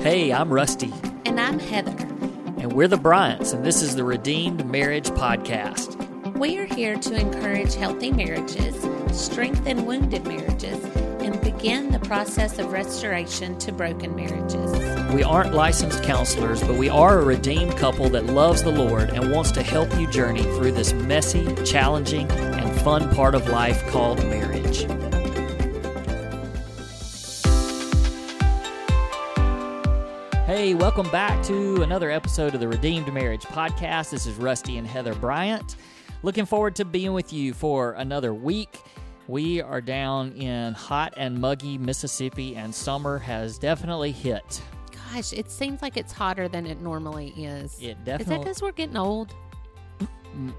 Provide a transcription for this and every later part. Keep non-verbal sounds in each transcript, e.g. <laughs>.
Hey, I'm Rusty, And I'm Heather. and we're the Bryants, and this is the Redeemed Marriage Podcast. We are here to encourage healthy marriages, strengthen wounded marriages, and begin the process of restoration to broken marriages. We aren't licensed counselors, but we are a redeemed couple that loves the Lord and wants to help you journey through this messy, challenging, and fun part of life called marriage. Hey, welcome back to another episode of the Redeemed Marriage Podcast. This is Rusty and Heather Bryant. Looking forward to being with you for another week. We are down in hot and muggy Mississippi, and summer has definitely hit. Gosh, it seems like it's hotter than it normally is. It Is that because we're getting old? Mm,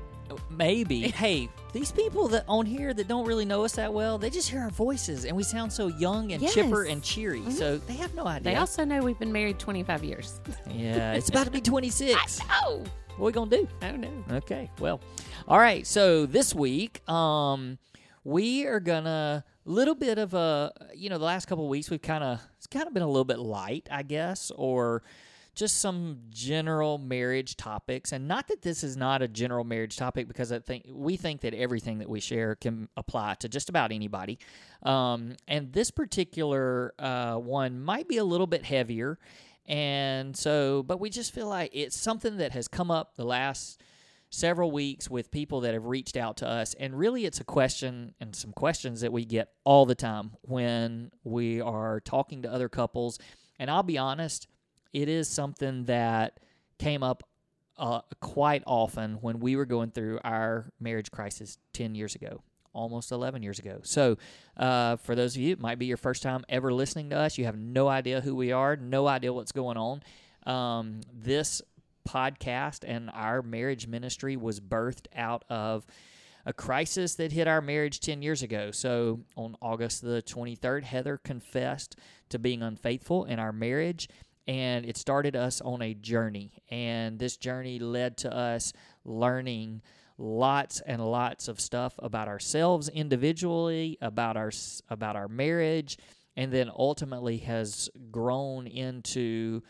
maybe. hey, these people that on here that don't really know us that well, they just hear our voices, and we sound so young and chipper Yes. Mm-hmm. and cheery. So they have no idea. They also know we've been married 25 years. yeah, it's about to be <laughs> twenty six. Oh, What are we gonna do? oh no. Okay. Well, all right. So this week, um, we are gonna a little bit of a you know the last couple of weeks we've kind of it's kind of been a little bit light, I guess, or just some general marriage topics. And not that this is not a general marriage topic because I think we think that everything that we share can apply to just about anybody. Um, and this particular uh, one might be a little bit heavier. And so, but we just feel like it's something that has come up the last several weeks with people that have reached out to us. And really, it's a question and some questions that we get all the time when we are talking to other couples. And I'll be honest, it is something that came up uh, quite often when we were going through our marriage crisis 10 years ago. Almost 11 years ago. So, uh, for those of you, it might be your first time ever listening to us. You have no idea who we are, no idea what's going on. Um, this podcast and our marriage ministry was birthed out of a crisis that hit our marriage 10 years ago. So on August the 23rd, Heather confessed to being unfaithful in our marriage, and it started us on a journey. And this journey led to us learning lots and lots of stuff about ourselves individually, about our about our marriage, and then ultimately has grown into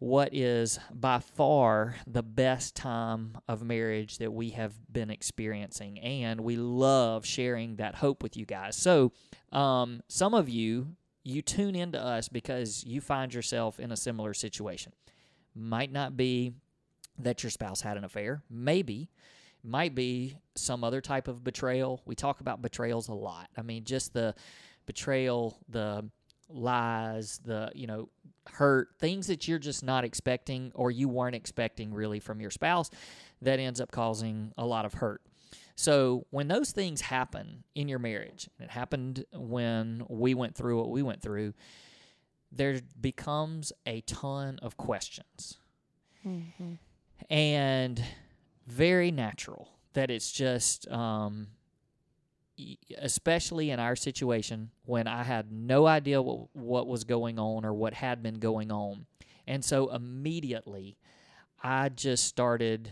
what is by far the best time of marriage that we have been experiencing. And we love sharing that hope with you guys. So, um, some of you, you tune into us because you find yourself in a similar situation. Might not be that your spouse had an affair, maybe. Might be some other type of betrayal. We talk about betrayals a lot. I mean, just the betrayal, the lies, the, you know, hurt, things that you're just not expecting or you weren't expecting really from your spouse that ends up causing a lot of hurt. So, when those things happen in your marriage, and it happened when we went through what we went through, there becomes a ton of questions. And very natural that it's just um, especially in our situation when I had no idea what what was going on or what had been going on. And so immediately I just started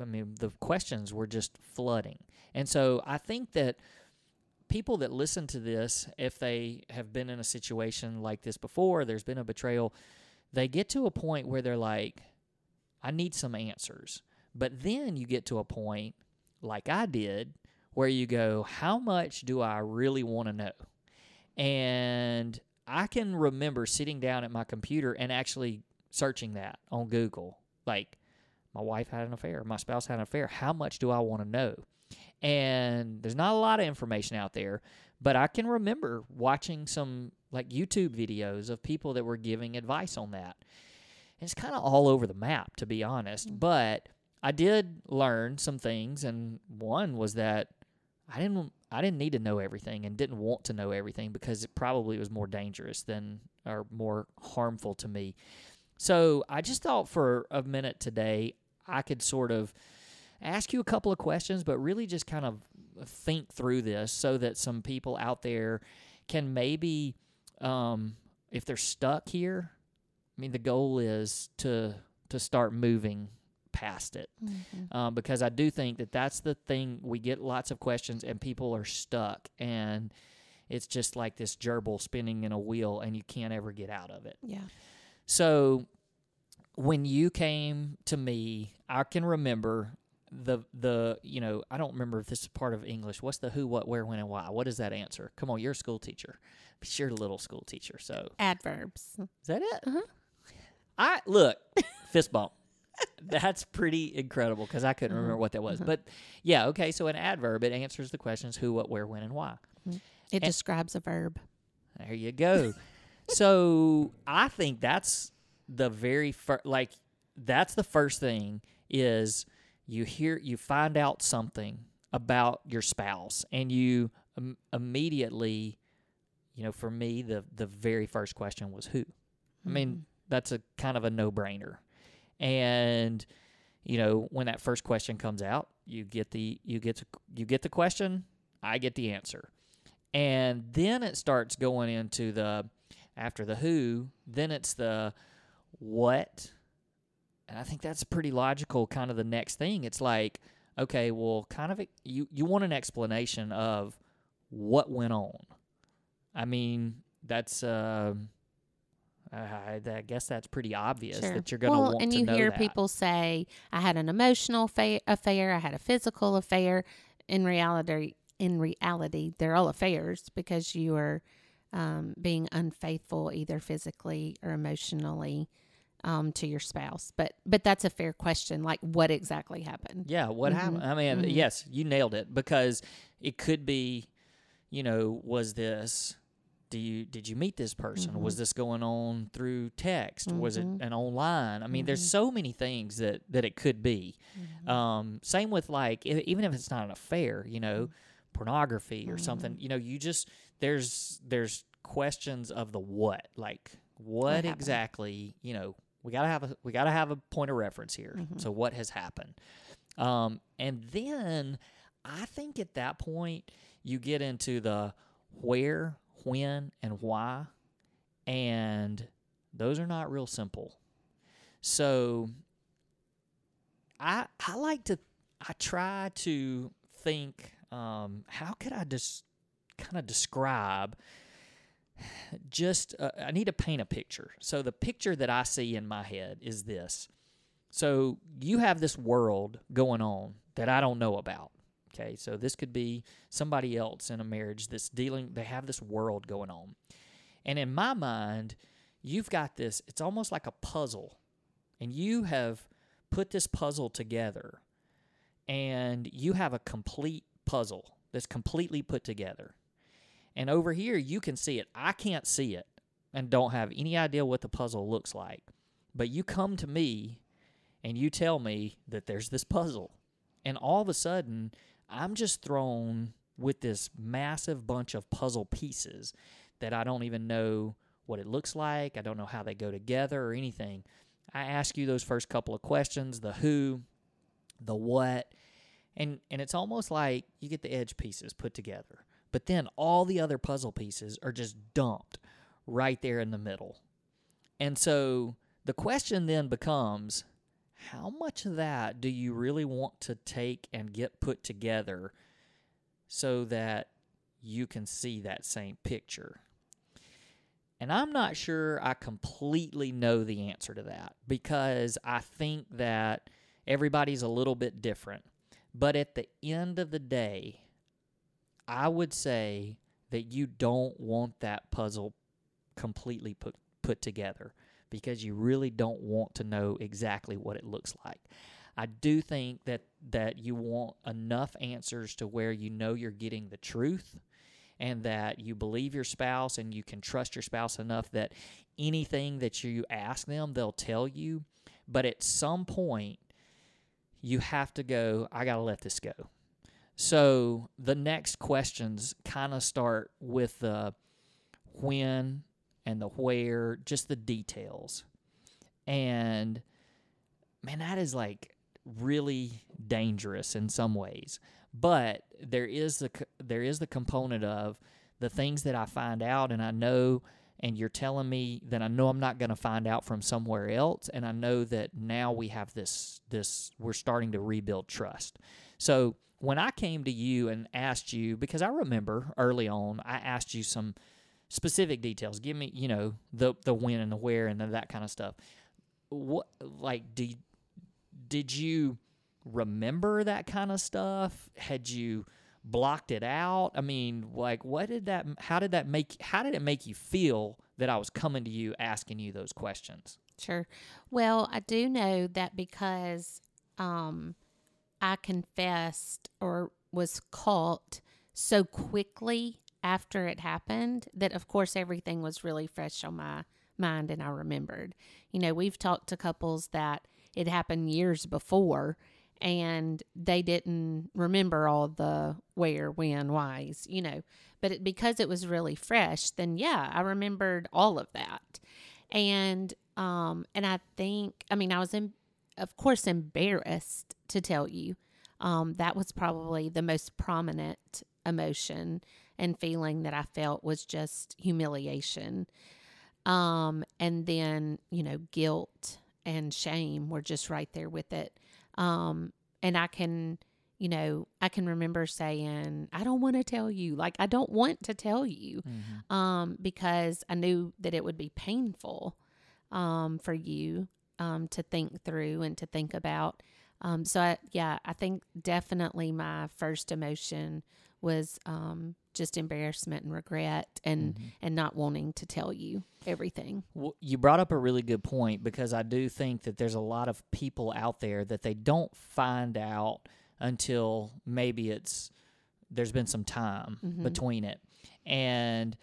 I mean the questions were just flooding. And so I think that people that listen to this if they have been in a situation like this before, there's been a betrayal, they get to a point where they're like I need some answers. But then you get to a point like I did where you go, how much do I really want to know? And I can remember sitting down at my computer and actually searching that on Google. Like, my wife had an affair, my spouse had an affair. How much do I want to know? And there's not a lot of information out there, but I can remember watching some like YouTube videos of people that were giving advice on that. And it's kind of all over the map, to be honest. Mm. But I did learn some things, and one was that I didn't I didn't need to know everything and didn't want to know everything because it probably was more dangerous than or more harmful to me. So I just thought for a minute today I could sort of ask you a couple of questions, but really just kind of think through this so that some people out there can maybe, um, if they're stuck here, I mean, the goal is to to start moving past it um, because I do think that that's the thing we get lots of questions and people are stuck and it's just like this gerbil spinning in a wheel and you can't ever get out of it. Yeah. So when you came to me, I can remember the the you know I don't remember if this is part of English. What's the who, what, where, when, and why? What is that answer? Come on, you're a school teacher. You're a little school teacher, so Adverbs. is that it? Uh-huh. I look <laughs> fist bump. That's pretty incredible because I couldn't remember uh-huh. what that was. Uh-huh. But yeah, okay. So an adverb it answers the questions who, what, where, when, and why. Mm-hmm. It And- describes a verb. There you go. <laughs> so I think that's the very first, like, that's the first thing is you hear, you find out something about your spouse and you Im- immediately, you know, for me, the, the very first question was who? I mean, mm-hmm. that's a kind of a no brainer. And, you know, when that first question comes out, you get the, you get to, you get the question, I get the answer. And then it starts going into the after the who, then it's the what. And I think that's pretty logical kind of the next thing. It's like, okay, well, kind of you you want an explanation of what went on. I mean, that's um I, I guess that's pretty obvious Sure. that you're going to well, want and you know hear that. people say, "I had an emotional fa- affair. I had a physical affair." In reality, in reality, they're all affairs because you are um, being unfaithful, either physically or emotionally, um, to your spouse. But but that's a fair question. Like, what exactly happened? Yeah, what Mhm. happened? I mean, Mhm. yes, you nailed it because it could be, you know, was this do you did you meet this person? Was this going on through text? Was it Mhm. an online? I mean, there's Mhm. so many things that that it could be. Um, same with like e- even if it's not an affair, you know, pornography or something. You know, you just there's there's questions of the what, like what, happened? exactly, you know, we gotta have a we gotta have a point of reference here. So what has happened? Um, and then I think at that point you get into the where, when, and why, and those are not real simple. So I I like to I try to think um, how could I just kind of describe just uh, I need to paint a picture. So the picture that I see in my head is this. So you have this world going on that I don't know about. Okay, so this could be somebody else in a marriage that's dealing, they have this world going on. And in my mind, you've got this, it's almost like a puzzle. And you have put this puzzle together, and you have a complete puzzle that's completely put together. And over here, you can see it. I can't see it and don't have any idea what the puzzle looks like. But you come to me and you tell me that there's this puzzle. And all of a sudden, I'm just thrown with this massive bunch of puzzle pieces that I don't even know what it looks like. I don't know how they go together or anything. I ask you those first couple of questions the who, the what, and, and it's almost like you get the edge pieces put together. But then all the other puzzle pieces are just dumped right there in the middle. And so the question then becomes how much of that do you really want to take and get put together so that you can see that same picture? And I'm not sure I completely know the answer to that because I think that everybody's a little bit different. But at the end of the day, I would say that you don't want that puzzle completely put put together because you really don't want to know exactly what it looks like. I do think that that you want enough answers to where you know you're getting the truth and that you believe your spouse and you can trust your spouse enough that anything that you ask them they'll tell you, but at some point you have to go, I got to let this go. So the next questions kind of start with the when and the where, just the details. And man, that is like really dangerous in some ways. But there is the there is the component of the things that I find out and I know and you're telling me that I know I'm not going to find out from somewhere else and I know that now we have this this we're starting to rebuild trust. So when I came to you and asked you, because I remember early on, I asked you some specific details. Give me, you know, the the when and the where and the, that kind of stuff. What like do did you remember that kind of stuff? Had you blocked it out? I mean, like what did that how did that make how did it make you feel that I was coming to you asking you those questions? Sure. Well, I do know that because um, I confessed or was caught so quickly after it happened that, of course, everything was really fresh on my mind and I remembered. You know, we've talked to couples that it happened years before and they didn't remember all the where, when, whys, you know. But it, because it was really fresh, then yeah, I remembered all of that. And um and I think I mean I was in of course embarrassed to tell you. Um that was probably the most prominent emotion and feeling that I felt was just humiliation. Um and then, you know, guilt and shame were just right there with it. Um and I can you know, I can remember saying, I don't want to tell you. Like, I don't want to tell you Mm-hmm. um, because I knew that it would be painful um, for you um, to think through and to think about. Um, so, I, yeah, I think definitely my first emotion was um, just embarrassment and regret and, and not wanting to tell you everything. Well, you brought up a really good point because I do think that there's a lot of people out there that they don't find out until maybe it's there's been some time between it, and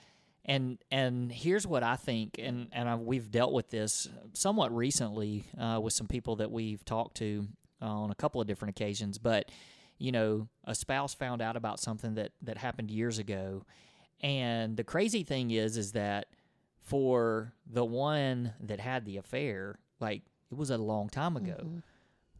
and and here's what I think, and and I, we've dealt with this somewhat recently uh, with some people that we've talked to uh, on a couple of different occasions, but you know, a spouse found out about something that that happened years ago, and the crazy thing is, is that for the one that had the affair, like it was a long time ago. Mm-hmm.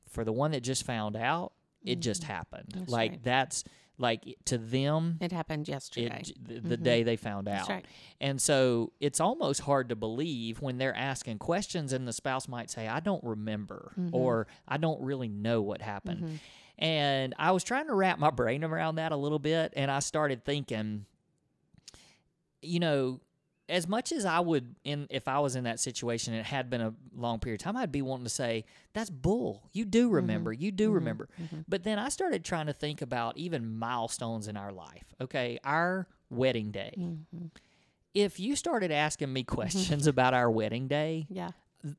For the one that just found out, it just happened. That's like right. that's like to them, It happened yesterday. it, the, the day they found out. Right. And so it's almost hard to believe when they're asking questions and the spouse might say, I don't remember Mm-hmm. or I don't really know what happened. And I was trying to wrap my brain around that a little bit and I started thinking, you know, as much as I would in if I was in that situation and it had been a long period of time, I'd be wanting to say, That's bull. You do mm-hmm. remember. You do mm-hmm. remember. Mm-hmm. But then I started trying to think about even milestones in our life. Okay, our wedding day. If you started asking me questions about our wedding day, <laughs> Yeah.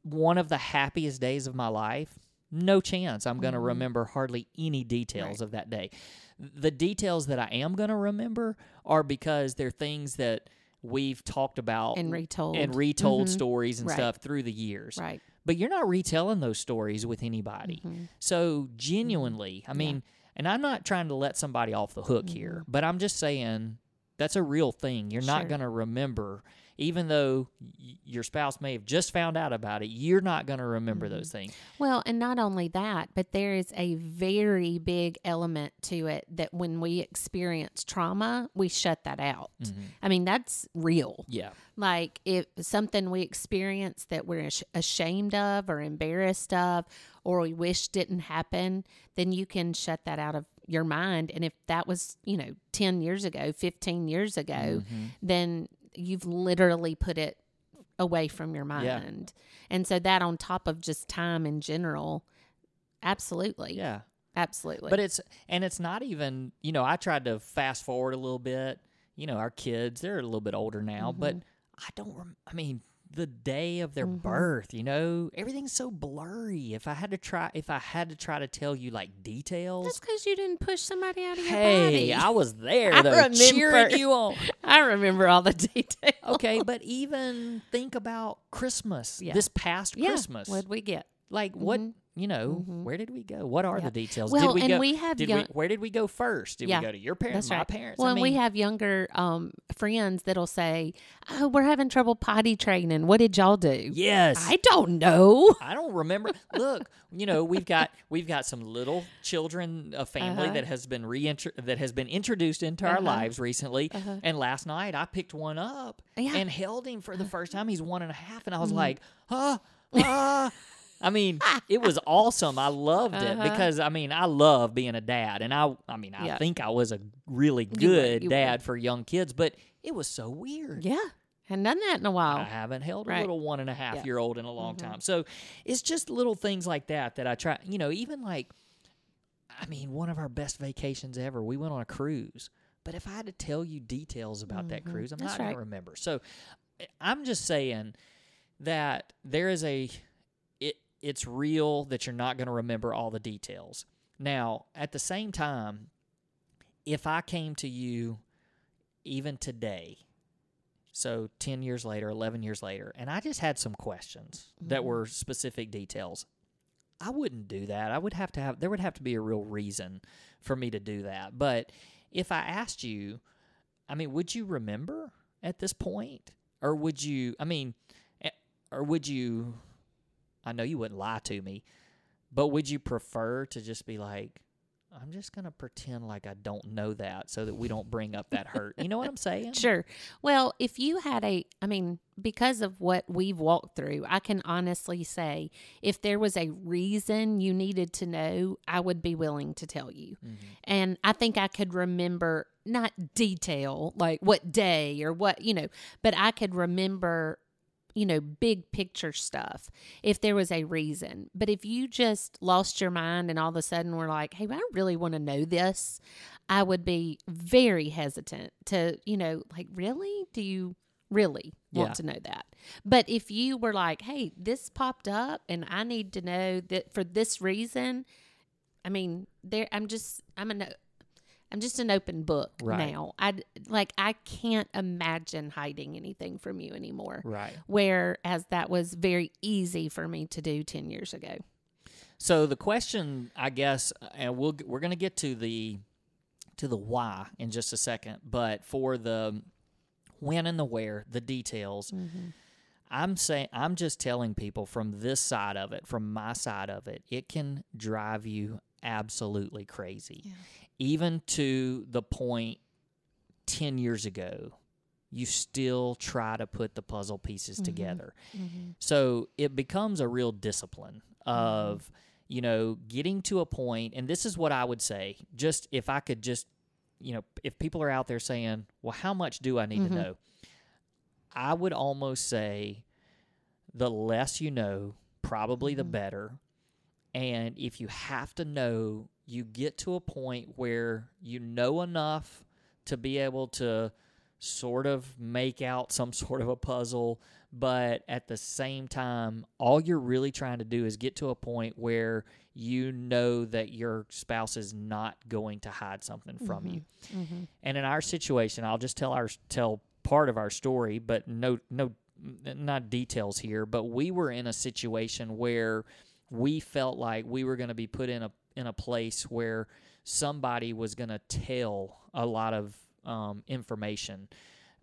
one of the happiest days of my life, no chance I'm going to remember hardly any details Mm-hmm. Right. of that day. The details that I am going to remember are because they're things that we've talked about And retold. and retold Mhm. stories and Right. stuff through the years. Right. But you're not retelling those stories with anybody. Mm-hmm. So genuinely, I mean, and I'm not trying to let somebody off the hook here, but I'm just saying that's a real thing. You're not Mm-hmm. Going to remember even though y- your spouse may have just found out about it, you're not going to remember Mm-hmm. those things. Well, and not only that, but there is a very big element to it that when we experience trauma, we shut that out. I mean, that's real. Yeah. Like if something we experience that we're ashamed of or embarrassed of or we wish didn't happen, then you can shut that out of your mind. And if that was, you know, 10 years ago, 15 years ago, Mm-hmm. then you've literally put it away from your Yeah. mind. And so that on top of just time in general, absolutely. Yeah. Absolutely. But it's and it's not even, you know, I tried to fast forward a little bit. You know, our kids, they're a little bit older now, but Mm-hmm. I don't rem- I mean, the day of their mm-hmm. birth, you know, everything's so blurry. If I had to try if I had to try to tell you like details, that's because you didn't push somebody out of your hey, body. I was <laughs> there I though, cheering remember. you on. <laughs> I remember all the details. Okay, but even think about Christmas. Yeah. This past Yeah. Christmas. What'd we get? like what mm-hmm. You know, where did we go? What are Yeah. the details? Well, did we and go we have did young- we where did we go first? Did Yeah. we go to your parents, That's my right. parents? Well, I and mean, we have younger um, friends that'll say, "Oh, we're having trouble potty training. What did y'all do?" Yes. I don't know. <laughs> I don't remember. Look, you know, we've got we've got some little children, a family Uh-huh. that has been reintro- that has been introduced into our Uh-huh. lives recently. Uh-huh. And last night I picked one up Yeah. Mm-hmm. and held him for the first time. He's one and a half, and I was like, ah, ah. I mean, <laughs> it was awesome. I loved it Uh-huh. because I mean, I love being a dad, and I, I mean, I Yeah. think I was a really You good you were. dad for young kids, but it was so weird. Yeah. Hadn't done that in a while. I haven't held a little one and a half Yeah. year old in a long Mhm. time. So it's just little things like that that I try, you know, even like, I mean, one of our best vacations ever, we went on a cruise. But if I had to tell you details about that Mhm. cruise, I'm That's not going to remember. So I- I'm just saying that there is a, it's real that you're not going to remember all the details. Now, at the same time, if I came to you even today, so 10 years later, 11 years later, and I just had some questions that Mhm. were specific details, I wouldn't do that. I would have to have, there would have to be a real reason for me to do that. But if I asked you, I mean, would you remember at this point? Or would you, I mean, eh, or would you, I know you wouldn't lie to me, but would you prefer to just be like, I'm just going to pretend like I don't know that so that we don't bring up that hurt? You know what I'm saying? <laughs> Sure. Well, if you had a, I mean, because of what we've walked through, I can honestly say if there was a reason you needed to know, I would be willing to tell you. Mhm. And I think I could remember, not detail, like what day or what, you know, but I could remember, you know, big picture stuff if there was a reason. But if you just lost your mind and all of a sudden were like, hey, I really want to know this, I would be very hesitant to, you know, like, really? Do you really want Yeah. to know that? But if you were like, hey, this popped up and I need to know that for this reason, I mean, there I'm just I'm an I'm just an open book Right. now. I like I can't imagine hiding anything from you anymore. Right. Whereas that was very easy for me to do 10 years ago. So the question, I guess, uh, and we'll we're going to get to the to the why in just a second, but for the when and the where, the details, mm-hmm. I'm saying I'm just telling people from this side of it, from my side of it, it can drive you absolutely crazy. Yeah. Even to the point 10 years ago, you still try to put the puzzle pieces Mhm. together. So it becomes a real discipline of, you know, getting to a point, and this is what I would say, just if I could just, you know, if people are out there saying, well, how much do I need to know? I would almost say the less you know, probably the Mhm. better. And if you have to know, you get to a point where you know enough to be able to sort of make out some <laughs> sort of a puzzle, but at the same time, all you're really trying to do is get to a point where you know that your spouse is not going to hide something from you. Mm-hmm. And in our situation, I'll just tell our tell part of our story, but no no not details here, but we were in a situation where we felt like we were going to be put in a in a place where somebody was going to tell a lot of um, information.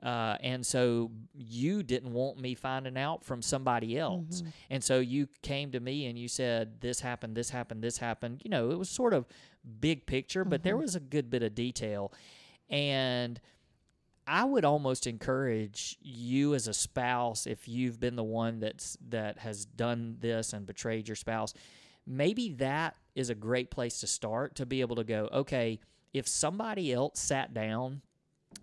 Uh, and so you didn't want me finding out from somebody else. Mm-hmm. And so you came to me and you said, This happened, this happened, this happened. You know, it was sort of big picture, but there Mhm. was a good bit of detail. And I would almost encourage you as a spouse, if you've been the one that's that has done this and betrayed your spouse, maybe that is a great place to start to be able to go, okay, if somebody else sat down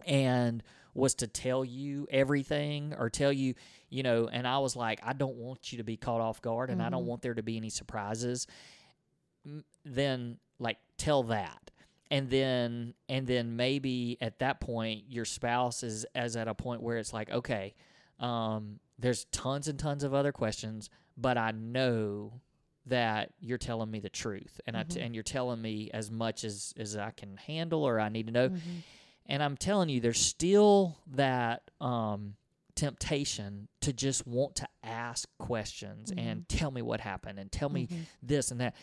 and was to tell you everything or tell you, you know, and I was like, I don't want you to be caught off guard and I don't Mhm. want there to be any surprises, then like tell that. And then and then maybe at that point your spouse is as at a point where it's like, okay, um, there's tons and tons of other questions, but I know that you're telling me the truth and I t- Mhm. and you're telling me as much as as I can handle or I need to know Mm-hmm. and I'm telling you, there's still that um, temptation to just want to ask questions and tell me what happened and tell me Mhm. this and that.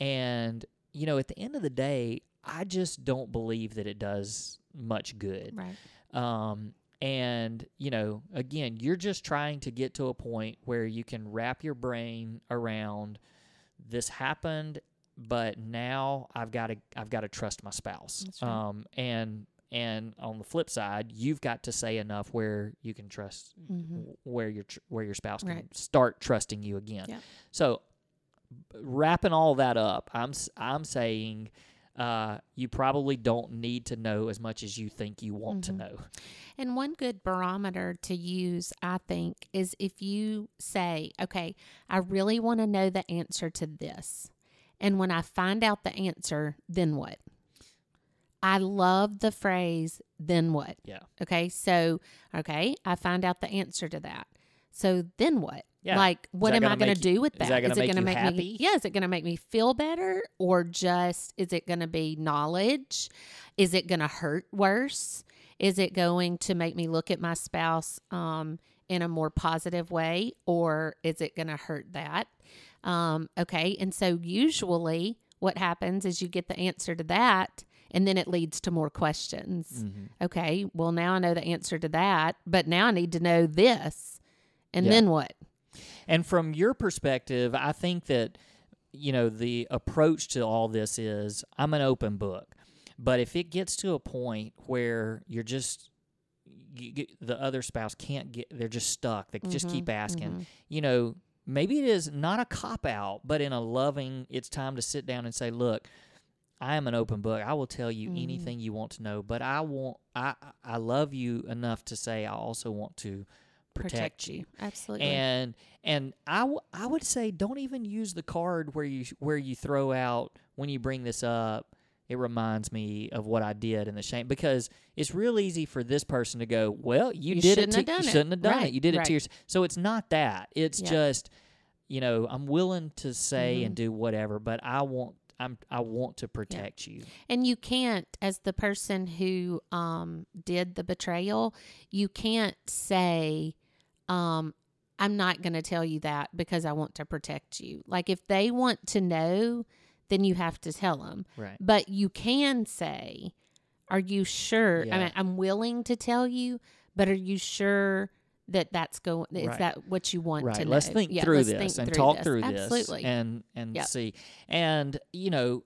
And, you know, at the end of the day, I just don't believe that it does much good. Right. Um, and, you know, again, you're just trying to get to a point where you can wrap your brain around this happened, but now I've got to I've got to trust my spouse. Right. Um, and and on the flip side, you've got to say enough where you can trust Mhm. where your where your spouse can Right. start trusting you again. Yeah. So wrapping all that up, I'm I'm saying uh, you probably don't need to know as much as you think you want to know. And one good barometer to use, I think, is if you say, okay, I really want to know the answer to this. And when I find out the answer, then what? I love the phrase, then what? Yeah. Okay. So, okay, I find out the answer to that. So then what? Yeah. Like, what am I going to do with that? Is, that? gonna it make gonna you make happy? me? Yeah. Is it going to make me feel better, or just is it going to be knowledge? Is it going to hurt worse? Is it going to make me look at my spouse um, in a more positive way, or is it going to hurt that? Um, okay. And so usually, what happens is you get the answer to that, and then it leads to more questions. Mm-hmm. Okay. Well, now I know the answer to that, but now I need to know this. And Yeah. then what? And from your perspective, I think that you know the approach to all this is I'm an open book. But if it gets to a point where you're just you get, the other spouse can't get they're just stuck. They just keep mm-hmm. asking. Mm-hmm. You know, maybe it is not a cop out, but in a loving it's time to sit down and say, "Look, I am an open book. I will tell you mm-hmm. anything you want to know, but I want I I love you enough to say I also want to protect, you. Absolutely. And and I, w- I would say don't even use the card where you where you throw out when you bring this up. It reminds me of what I did in the shame because it's real easy for this person to go, well, you, You did it. shouldn't To, have done you it." shouldn't have done it. You did it right. to yourself. So it's not that. It's Yeah. just, you know, I'm willing to say Mm-hmm. and do whatever, but I want I'm I want to protect you. And you can't, as the person who um, did the betrayal, you can't say, um, I'm not going to tell you that because I want to protect you. Like if they want to know, then you have to tell them. Right. But you can say, Are you sure? I mean, I'm willing to tell you, but are you sure? That that's going. Is Right. that what you want right to know? let's think Yeah, through let's this think and through talk this. through this Absolutely. and and Yep. see and you know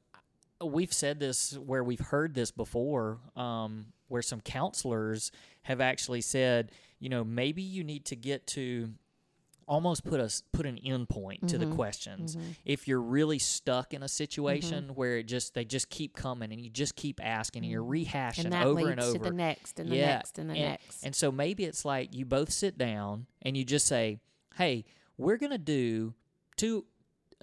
we've said this where we've heard this before um, where some counselors have actually said you know maybe you need to get to almost put us put an end point to the Mm-hmm. questions if you're really stuck in a situation where it just they just keep coming and you just keep asking and you're rehashing Mm-hmm. and over and over to the next and the yeah, next and the and, next. And so maybe it's like you both sit down and you just say, "Hey, we're gonna do two,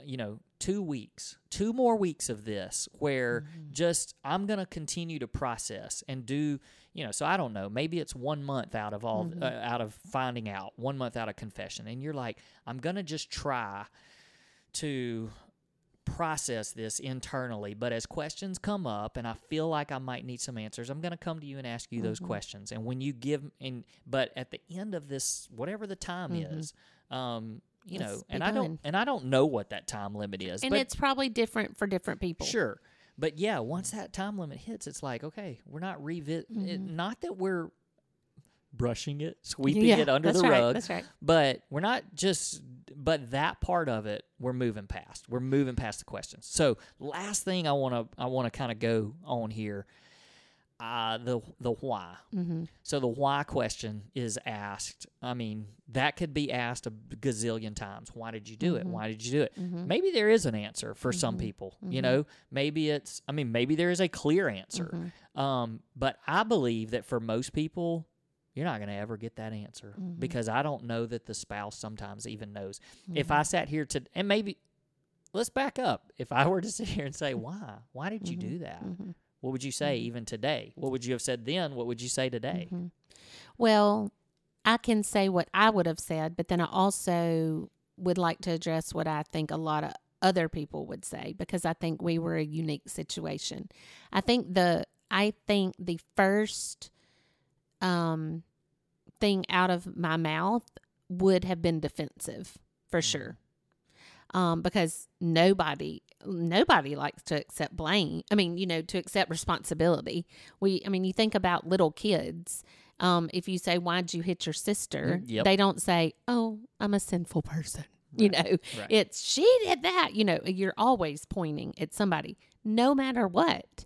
you know, two weeks, two more weeks of this, where Mm-hmm. just I'm gonna continue to process and do, you know. So I don't know. Maybe it's one month out of all, Mm-hmm. uh, out of finding out, one month out of confession, and you're like, I'm gonna just try to process this internally. But as questions come up and I feel like I might need some answers, I'm going to come to you and ask you those questions. And when you give, and but at the end of this, whatever the time is, um, you Let's know, and I don't, and I don't know what that time limit is, and it's probably different for different people. sure. But yeah, once that time limit hits, it's like okay, we're not revisit. It, not that we're brushing it, sweeping Mm-hmm. Yeah, it under the right, rug. that's right. But we're not just. But that part of it, we're moving past. We're moving past the questions. So last thing I want to I want to kind of go on here. Uh, the the why. Mm-hmm. So the why question is asked. I mean, that could be asked a gazillion times. Why did you do it? Mm-hmm. Why did you do it? Mm-hmm. Maybe there is an answer for some mm-hmm. people. You know, maybe it's. I mean, maybe there is a clear answer. Um, but I believe that for most people, you're not going to ever get that answer because I don't know that the spouse sometimes even knows. If I sat here to, and maybe let's back up. If I were to sit here and say, why? Why did you do that? What would you say mm-hmm. even today? What would you have said then? What would you say today? Mm-hmm. Well, I can say what I would have said, but then I also would like to address what I think a lot of other people would say because I think we were a unique situation. I think the I think the first um thing out of my mouth would have been defensive for mm. sure. Um, because nobody nobody likes to accept blame. I mean, you know, to accept responsibility. We I mean, you think about little kids. Um, if you say, Why'd you hit your sister? Mm, yep. They don't say, Oh, I'm a sinful person. <laughs> You know, right. it's she did that. You know, you're always pointing at somebody, no matter what.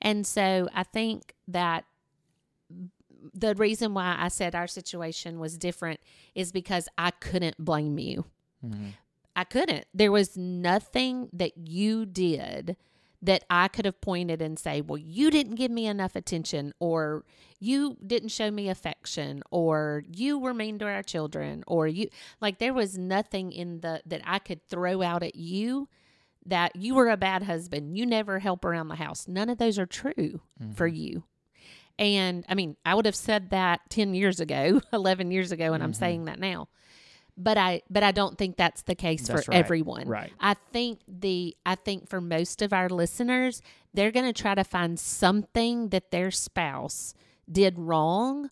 And so I think that the reason why I said our situation was different is because I couldn't blame you. Mhm. I couldn't. There was nothing that you did that I could have pointed and say, well, you didn't give me enough attention, or you didn't show me affection, or you were mean to our children, or you like there was nothing in the that I could throw out at you that you were a bad husband. You never help around the house. None of those are true for mm-hmm. you. And I mean, I would have said that 10 years ago, <laughs> 11 years ago, and I'm mm-hmm. saying that now. But I but I don't think that's the case That's for right. everyone. Right. I think the I think for most of our listeners, they're going to try to find something that their spouse did wrong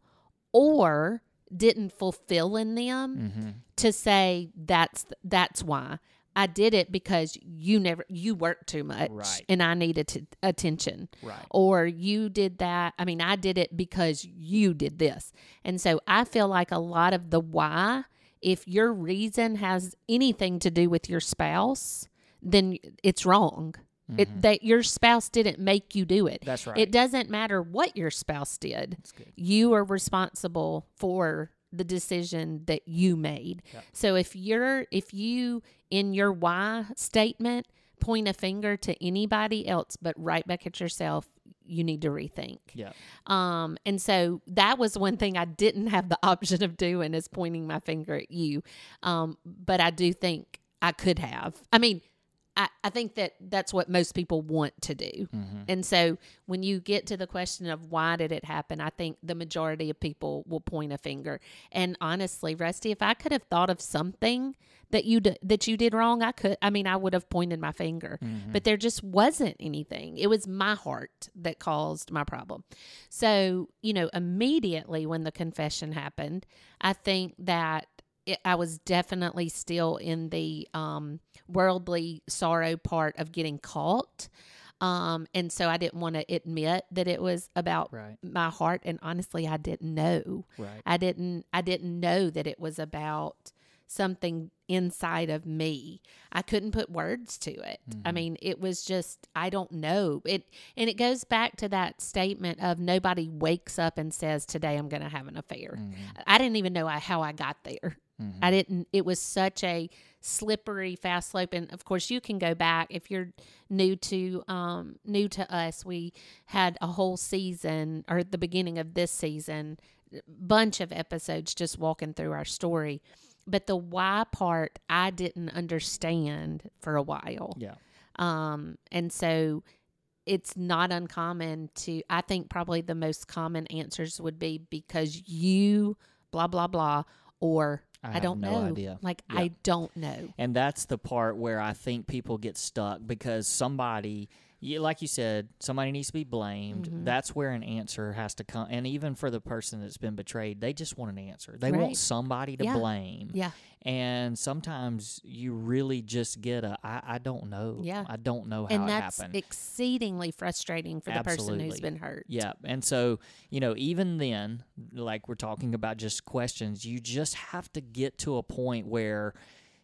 or didn't fulfill in them Mm-hmm. to say that's that's why I did it because you never you worked too much Right. and I needed to, attention Right. or you did that I mean I did it because you did this and so I feel like a lot of the why if your reason has anything to do with your spouse then it's wrong it, that your spouse didn't make you do it Mm-hmm. That's right. it doesn't matter what your spouse did you are responsible for the decision that you made. So if you're if you in your why statement point a finger to anybody else but right back at yourself, you need to rethink. Yeah. Um, and so that was one thing I didn't have the <laughs> option of doing is pointing my finger at you. Um, but I do think I could have. I mean, I, I think that that's what most people want to do. Mm-hmm. And so when you get to the question of why did it happen, I think the majority of people will point a finger. And honestly, Rusty, if I could have thought of something that you d- that you did wrong, I could. I mean, I would have pointed my finger. Mm-hmm. But there just wasn't anything. It was my heart that caused my problem. So you know, immediately when the confession happened, I think that it, I was definitely still in the um, worldly sorrow part of getting caught. Um, and so I didn't want to admit that it was about Right. my heart. And honestly, I didn't know. Right. I didn't. I didn't know that it was about something inside of me. I couldn't put words to it. I mean, it was just I don't know. It and it goes back to that statement of nobody wakes up and says today I'm going to have an affair. I didn't even know I- how I got there. I didn't it was such a slippery fast slope and of course you can go back if you're new to um new to us we had a whole season or the beginning of this season bunch of episodes just walking through our story. But the why part I didn't understand for a while. Yeah. um, and so it's not uncommon to, I think probably the most common answers would be because you blah, blah, blah, or I I, don't no know. idea. Like, Yeah. I don't know. And that's the part where I think people get stuck because somebody, you, like you said, somebody needs to be blamed. Mm-hmm. That's where an answer has to come. And even for the person that's been betrayed, they just want an answer. They want somebody to Yeah. blame. Yeah. And sometimes you really just get a, I, I don't know. Yeah. I don't know how And it that's happened. exceedingly frustrating for the person who's been hurt. Yeah. And so, you know, even then, like we're talking about just questions, you just have to get to a point where,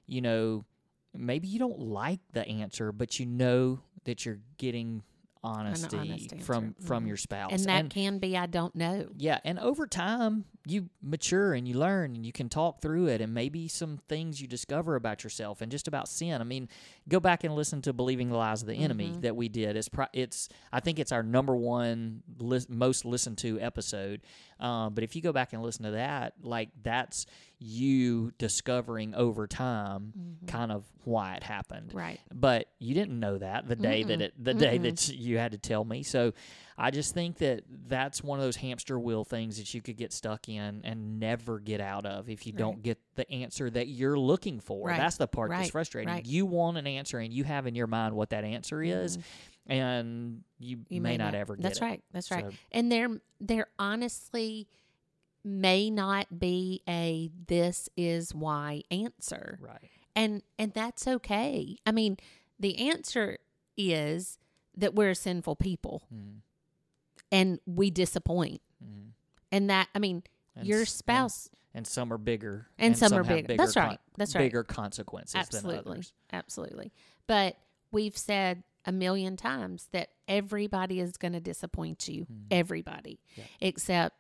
you know, maybe you don't like the answer, but you know that you're getting honesty honest from from Mhm. your spouse. And that can be, I don't know. yeah, and over time you mature and you learn and you can talk through it and maybe some things you discover about yourself and just about sin. I mean, go back and listen to Believing the Lies of the Enemy Mm-hmm. that we did. It's pro- it's I think it's our number one lis- most listened to episode. Uh, but if you go back and listen to that, like that's you discovering over time kind of why it happened Mm-hmm. Right. but you didn't know that the day that it the day that <laughs> you had to tell me so i just think that that's one of those hamster wheel things that you could get stuck in and never get out of if you don't get the answer that you're looking for Right. that's the part that's frustrating Right. you want an answer and you have in your mind what that answer is and you, Mm-hmm. You may, not, ever get That's it right. That's right. So- And there honestly may not be a this is why answer. right and and that's okay i mean the answer is that we're sinful people Mhm. and we disappoint Mhm. and that i mean And your s- and- spouse and some are bigger And some are have bigger. That's con- right. That's right. bigger consequences than absolutely others absolutely but we've said a million times that everybody is going to disappoint you everybody Yeah. except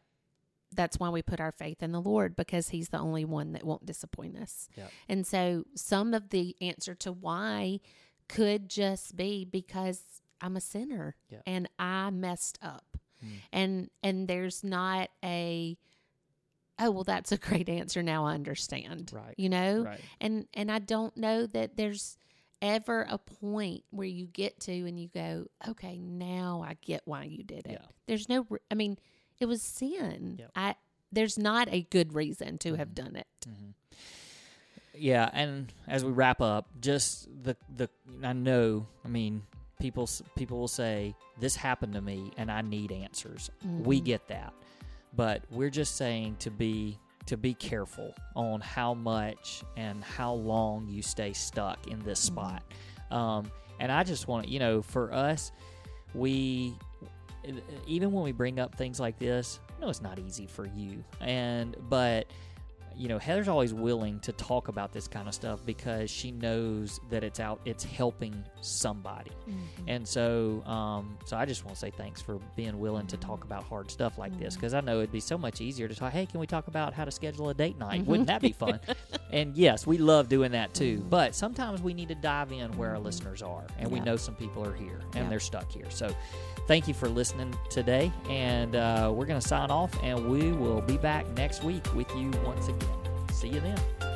that's why we put our faith in the Lord because He's the only one that won't disappoint us. Yep. And so, some of the answer to why could just be because I'm a sinner Yep. and I messed up, Mm. and and there's not a oh well that's a great answer now I understand Right. you know Right. and and I don't know that there's ever a point where you get to and you go okay now I get why you did it Yeah. there's no I mean it was sin Yep. I there's not a good reason to have Mhm. done it hmm Yeah, and as we wrap up, just the the I know, I mean, people people will say this happened to me and I need answers. We Mhm. get that. But we're just saying to be to be careful on how much and how long you stay stuck in this Mhm. spot. Um, and I just want to, you know, for us, we Uh, even when we bring up things like this, know it's not easy for you, and but you know Heather's always willing to talk about this kind of stuff because she knows that it's out, it's helping somebody, Mhm. and so um, so I just want to say thanks for being willing to talk about hard stuff like this Mhm. because I know it'd be so much easier to talk. Hey, can we talk about how to schedule a date night? Mhm. Wouldn't that be fun? <laughs> and yes, we love doing that too. Mhm. But sometimes we need to dive in where our listeners are, and we know some people are here and Yeah. they're stuck here. So thank you for listening today, and uh, we're going to sign off, and we will be back next week with you once again. See you then.